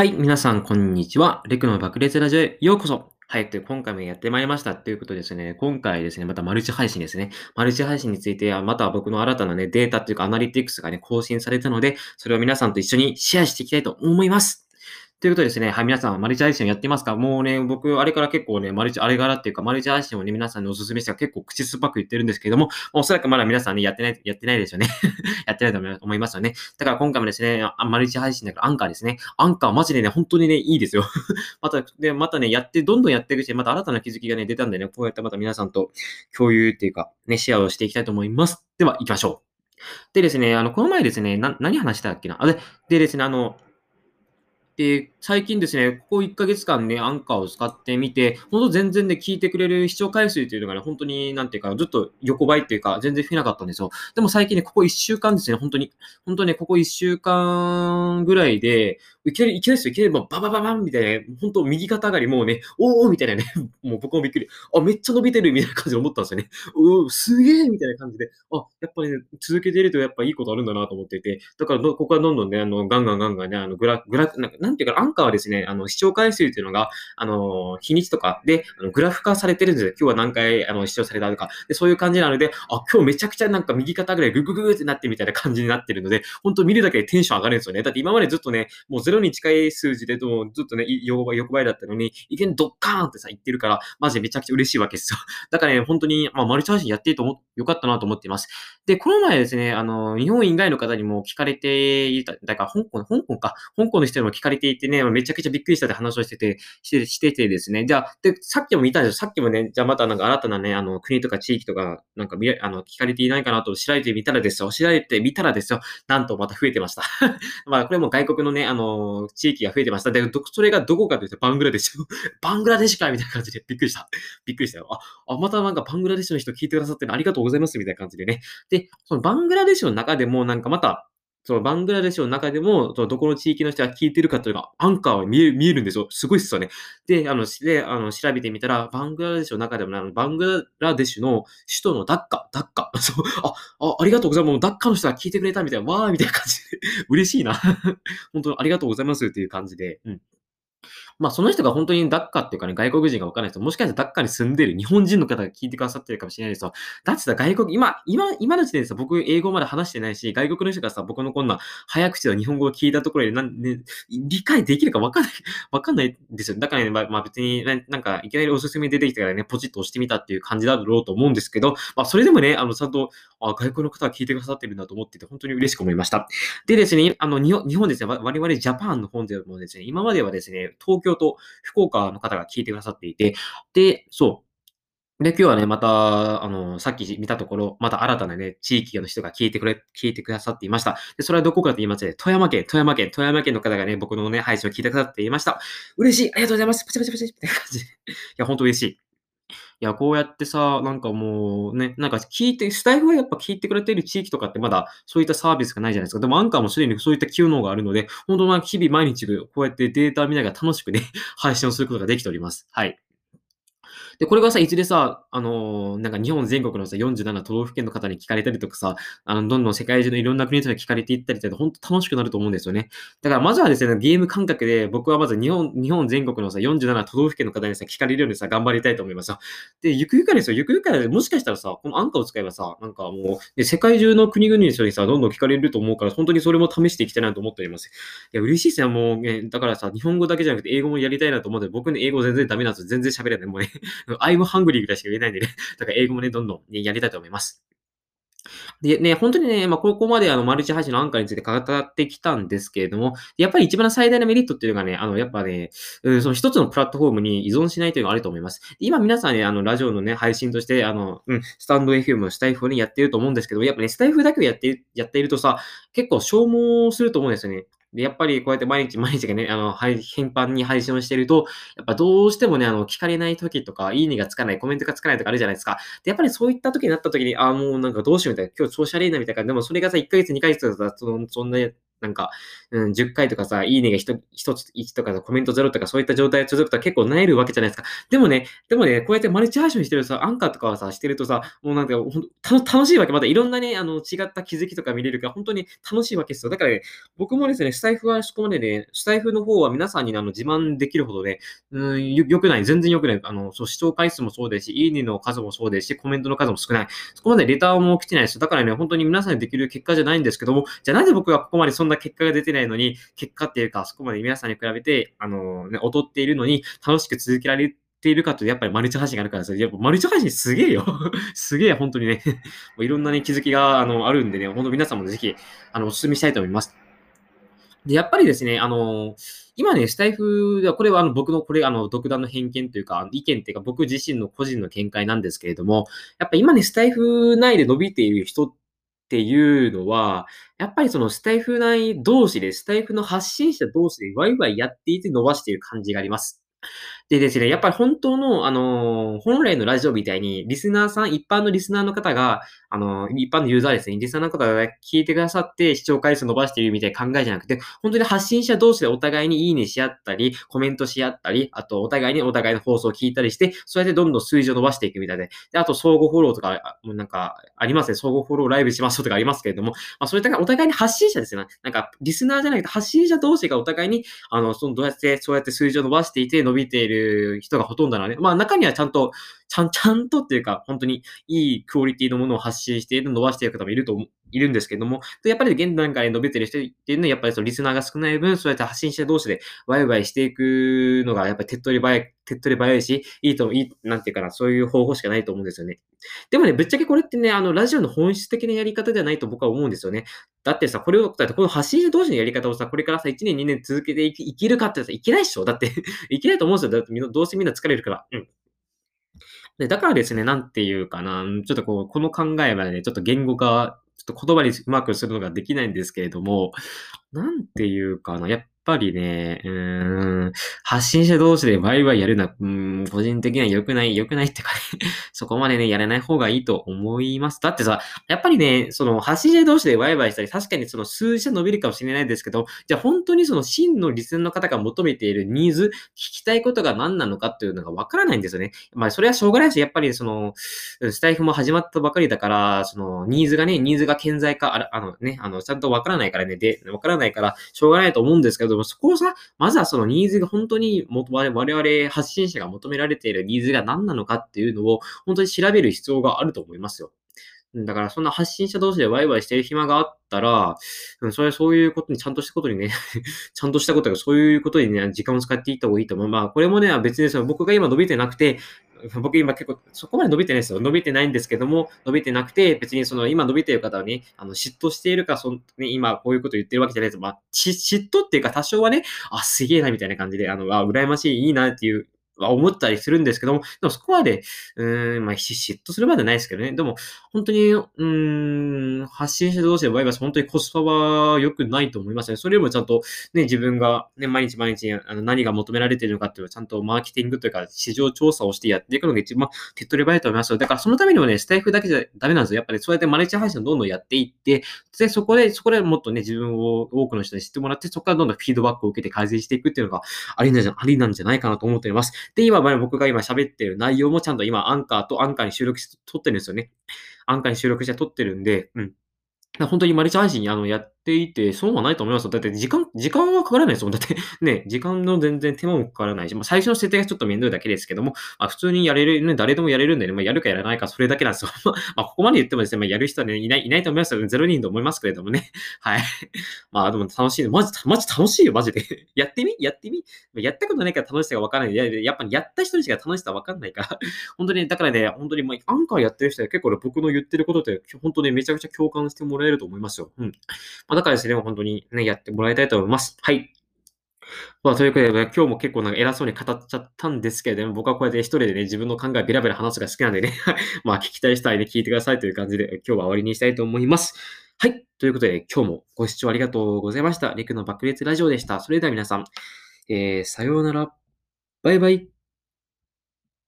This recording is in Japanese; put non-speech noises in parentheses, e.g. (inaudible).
はい、皆さん、こんにちは。レクの爆裂ラジオへようこそ。はい、という今回もやってまいりました。ということですね、今回ですね、またマルチ配信ですね。マルチ配信については、また僕の新たなね、データというかアナリティクスがね、更新されたので、それを皆さんと一緒にシェアしていきたいと思います。ということですね、はい、皆さん、マルチ配信やってますか？もうね、僕、あれから結構ね、マルチ、あれからっていうか、マルチ配信をね、皆さんにお勧めして結構口酸っぱく言ってるんですけども、おそらくまだ皆さんね、やってない、やってないですよね。(laughs) やってないと思いますよね。だから今回もですね、マルチ配信だからアンカーですね。アンカーマジでね、本当にね、いいですよ。(laughs) また、で、またね、やって、どんどんやっていくし、また新たな気づきがね、出たんでね、こうやってまた皆さんと共有っていうか、ね、シェアをしていきたいと思います。では、行きましょう。でですね、あの、この前ですね、な、何話したっけな？あ、で、でですね、あの、で、最近ですね、ここ1ヶ月間ね、アンカーを使ってみて、ほんと全然ね、聞いてくれる視聴回数というのがね、本当に、なんていうか、ずっと横ばいっていうか、全然増えなかったんですよ。でも最近ね、ここ1週間ですね、本当に、本当ね、ここ1週間ぐらいで、いきなり、いきなりですよ、いきなりババババンみたいな、本当右肩上がり、もうね、おーみたいなね、(laughs) もう僕もびっくり、あ、めっちゃ伸びてるみたいな感じで思ったんですよね。おー、すげーみたいな感じで、あ、やっぱりね、続けてるとやっぱいいことあるんだなと思っていて、だからここはどんどんね、あの、ガンガンガンガンね、あの、グラ、グラ、なんなんていうか、アンカーはですね、あの、視聴回数っていうのが、あの、日にちとかで、あのグラフ化されてるんですよ。今日は何回、あの、視聴されたとか。で、そういう感じなので、あ、今日めちゃくちゃなんか右肩ぐらいググググってなってみたいな感じになってるので、本当見るだけでテンション上がるんですよね。だって今までずっとね、もうゼに近い数字で、もずっとね、横ばい、横ばいだったのに、いきなりドッカーンってさ、言ってるから、マジでめちゃくちゃ嬉しいわけですよ。(laughs) だからね、本当に、まあ、マルチ配信やっていいと思、よかったなと思っています。で、この前ですね、あの、日本以外の方にも聞かれていた、だから香港、香港か、香港の人にも聞かれていてね、めちゃくちゃびっくりしたって話をしてて、してしててですね、じゃあ、で、さっきも見たんですよ。さっきもね、じゃあまたなんか新たなね、あの、国とか地域とか、なんか見、あの、聞かれていないかなと調べてみたらですよ。調べてみたらですよ。なんとまた増えてました。(laughs) まあ、これも外国のね、あの、地域が増えてました。で、それがどこかというと、バングラデシュ。(laughs) バングラデシュかみたいな感じでびっくりした。(laughs) びっくりしたよ。あ、あ、またなんかバングラデシュの人聞いてくださってありがとうございますみたいな感じでね。で、そのバングラデシュの中でもなんかまた、そのバングラデシュの中でも、そのどこの地域の人が聞いてるかというのが、アンカーは見える見えるんですよ。すごいっすよね。で、あの、で、あの、調べてみたら、バングラデシュの中でも、あの、バングラデシュの首都のダッカ、ダッカ。(laughs) そう、あ、あ、ありがとうございます。もうダッカの人が聞いてくれたみたいな、わーみたいな感じで、嬉しいな。(laughs) 本当ありがとうございますっていう感じで、うん。まあ、その人が本当にダッカっていうかね、外国人がわからない人、もしかしたらダッカに住んでる日本人の方が聞いてくださってるかもしれないですよ。だってさ、外国、今、今、今の時点でさ、僕英語まで話してないし、外国の人がさ、僕のこんな早口の日本語を聞いたところで、なん、ね、理解できるかわかんない、(laughs) わかんないですよ。だからね、まあ、まあ、別に、なんか、いきなりおすすめ出てきたからね、ポチッと押してみたっていう感じだろうと思うんですけど、まあ、それでもね、あの、ちゃんと、あ、外国の方が聞いてくださってるんだと思ってて、本当に嬉しく思いました。でですね、あの、日本日本ですね、我々ジャパンの本でもですね、今まではですね、東京と福岡の方が聞いてくださっていて、で、そう。で、今日はね、また、あの、さっき見たところ、また新たなね、地域の人が聞いてくれ、聞いてくださっていました。で、それはどこかと言いますね、富山県、富山県、富山県の方がね、僕のね、配信を聞いてくださっていました。嬉しいありがとうございますパチパチパチって感じ。いや、本当嬉しい。いや、こうやってさ、なんかもうね、なんか聞いて、スタイフはやっぱ聞いてくれてる地域とかってまだそういったサービスがないじゃないですか。でもアンカーもすでにそういった機能があるので、本当な日々毎日こうやってデータ見ながら楽しくね、(laughs) 配信をすることができております。はい。で、これがさ、いずれさ、あのー、なんか日本全国のさ、47都道府県の方に聞かれたりとかさ、あの、どんどん世界中のいろんな国の人に聞かれていったりって、本当楽しくなると思うんですよね。だからまずはですね、ゲーム感覚で、僕はまず日本、日本全国のさ、47都道府県の方にさ、聞かれるようにさ、頑張りたいと思います。で、ゆくゆくですよ、ゆくゆくは、もしかしたらさ、このアンカーを使えばさ、なんかもう、で世界中の国々の人にさ、どんどん聞かれると思うから、本当にそれも試していきたいなと思っております。いや、嬉しいですね、もうね、だからさ、日本語だけじゃなくて英語もやりたいなと思って、僕ね、英語全然ダメなんですよ。全然喋れない。もうね、I'm hungry らいしか言えないんでね。(laughs) だから英語もね、どんどん、ね、やりたいと思います。で、ね、本当にね、まあ、ここまであの、マルチ配信のアンカーについて語ってきたんですけれども、やっぱり一番最大のメリットっていうのがね、あの、やっぱね、うん、その一つのプラットフォームに依存しないというのがあると思います。今皆さんね、あの、ラジオのね、配信として、あの、うん、スタンド FM のスタイフをね、やってると思うんですけど、やっぱね、スタイフだけをやって、やっているとさ、結構消耗すると思うんですよね。で、やっぱりこうやって毎日毎日がね、あの、頻繁に配信をしてると、やっぱどうしてもね、あの、聞かれない時とか、いいねがつかない、コメントがつかないとかあるじゃないですか。で、やっぱりそういった時になった時に、ああ、もうなんかどうしようみたいな、今日調子悪いなみたいな、でもそれがさ、1ヶ月、2ヶ月だったら、その、そんな、なんか、うん、10回とかさ、いいねが 1, 1つ、1とかコメント0とかそういった状態が続くと結構萎えるわけじゃないですか。でもね、でもね、こうやってマルチ配信してるさ、アンカーとかはさ、してるとさ、もうなんか、ほん楽しいわけ。またいろんなね、あの、違った気づきとか見れるから、本当に楽しいわけですよ。だからね、僕もですね、スタイフはそこまでね、スタイフの方は皆さんにあの自慢できるほどね、うん、よくない、全然良くない。あの、そう、視聴回数もそうですし、いいねの数もそうですし、コメントの数も少ない。そこまでレターも来てないです。だからね、本当に皆さんにできる結果じゃないんですけども、じゃあなぜ僕はここまでそんな結果が出てないのに、結果っていうか、そこまで皆さんに比べて、あの、ね、劣っているのに、楽しく続けられているかとやっぱりマルチ配信があるからです。やっぱマルチ配信すげえよ。(laughs) すげえ、本当にね。もういろんなね、気づきがあのあるんでね、本当皆さんもぜひ、あの、お勧めしたいと思います。で、やっぱりですね、あの、今ね、スタイフでは、これはあの僕の、これ、あの、独断の偏見というか、意見っていうか、僕自身の個人の見解なんですけれども、やっぱ今ね、スタイフ内で伸びている人っっていうのは、やっぱりそのスタイフ内同士で、スタイフの発信者同士でワイワイやっていて伸ばしている感じがあります。でですね、やっぱり本当の、あのー、本来のラジオみたいに、リスナーさん、一般のリスナーの方が、あのー、一般のユーザーですね、リスナーの方が聞いてくださって視聴回数伸ばしているみたいな考えじゃなくて、本当に発信者同士でお互いにいいねし合ったり、コメントし合ったり、あとお互いにお互いの放送を聞いたりして、そうやってどんどん数字を伸ばしていくみたいで、であと相互フォローとか、もうなんか、ありますね、相互フォローライブしますとかありますけれども、まあ、そういったお互いに発信者ですよね。なんか、リスナーじゃなくて発信者同士がお互いに、あの、そのどうやって、そうやって数字を伸ばしていて伸びている人がほとんどなのね。まあ中にはちゃんと、ちゃん、(laughs) ちゃんとっていうか、本当にいいクオリティのものを発信している、伸ばしている方もいると思う。いるんですけども、やっぱり現段階で伸びてる人っていうのは、やっぱりそのリスナーが少ない分、そうやって発信者同士でワイワイしていくのが、やっぱり手っ取り早い、手っ取り早いし、いいと、いい、なんていうかな、そういう方法しかないと思うんですよね。でもね、ぶっちゃけこれってね、あの、ラジオの本質的なやり方ではないと僕は思うんですよね。だってさ、これを、だってこの発信者同士のやり方をさ、これからさ、1年、2年続けていけるかってさ、いけないっしょだって (laughs) いけないと思うんですよ。だってどうせみんな疲れるから。うん。で、だからですね、なんていうかな、ちょっとこう、この考えはね、ちょっと言語化、ちょっと言葉にうまくするのができないんですけれども、なんていうかな、やっぱりね、うん、発信者同士でワイワイやるのは、うん、個人的には良くない、良くないってかね (laughs) そこまでね、やらない方がいいと思います。だってさ、やっぱりね、その発信者同士でワイワイしたり、確かにその数字は伸びるかもしれないですけど、じゃあ本当にその真のリスナーの方が求めているニーズ、聞きたいことが何なのかっていうのがわからないんですよね。まあそれはしょうがないし、やっぱりその、スタイフも始まったばかりだから、そのニーズがね、ニーズが顕在化、あのね、あの、ちゃんとわからないからね、で、わからないから、しょうがないと思うんですけども、そこをさ、まずはそのニーズが本当に我々発信者が求められているニーズが何なのかっていうのを本当に調べる必要があると思いますよ。だから、そんな発信者同士でワイワイしてる暇があったら、それはそういうことに、ちゃんとしたことにね (laughs) ちゃんとしたことが、そういうことにね、時間を使っていった方がいいと思う。まあ、これもね、別にその僕が今伸びてなくて、(laughs) 僕今結構そこまで伸びてないですよ。伸びてないんですけども、伸びてなくて、別にその今伸びてる方はね、あの嫉妬しているか、そね、今こういうこと言ってるわけじゃないです。まあ、嫉妬っていうか多少はね、あ、すげえなみたいな感じで、あの、あ、羨ましい、いいなっていうは思ったりするんですけども、でもそこまで、うん、まあ、嫉妬するまでないですけどね。でも、本当に、うん、発信者同士でバイバイ本当にコスパは良くないと思いますね。それよりもちゃんと、ね、自分が、ね、毎日毎日あの何が求められているのかっていうのをちゃんとマーケティングというか、市場調査をしてやっていくのが一番手っ取り早いと思いますだからそのためにもね、スタイフだけじゃダメなんですよ。やっぱりそうやってマルチ配信をどんどんやっていって、で、そこで、そこでもっとね、自分を多くの人に知ってもらって、そこからどんどんフィードバックを受けて改善していくっていうのがありなんじゃないかなと思っています。で、今、僕が今喋ってる内容もちゃんと今アンカーとアンカーに収録して撮ってるんですよね。アンカーに収録して撮ってるんで、うん。本当にマルチ配信あのやっていて、損はないと思います。だって時間、時間はかからないですもん。だって (laughs) ね、時間の全然手間もかからないし、まあ、最初の設定がちょっと面倒いだけですけども、まあ、普通にやれる、ね、誰でもやれるんでね、まあ、やるかやらないか、それだけなんですよ。(laughs) まあ、ここまで言ってもですね、まあ、やる人は、ね、いない、いないと思いますよ。ゼロ人と思いますけれどもね。(laughs) はい。まあ、でも楽しい。マジ、マジ楽しいよ、マジで。やってみ？やってみ？やったことないから楽しさがわからない。やっぱりやった人にしか楽しさわかんないから。本当に、だからね、本当に、まあ、アンカーやってる人は結構、僕の言ってることって、本当にめちゃくちゃ共感してもらえると思いますよ。うん。まあ、だからですね、本当にね、やってもらいたいと思います。はい。まあ、ということで、ね、今日も結構なんか偉そうに語っちゃったんですけれども、僕はこうやって一人でね、自分の考えベラベラ話すが好きなんでね、(laughs) まあ、聞きたい人はね、聞いてくださいという感じで、今日は終わりにしたいと思います。はい。ということで、今日もご視聴ありがとうございました。リクの爆裂ラジオでした。それでは皆さん、えー、さようなら。バイバイ。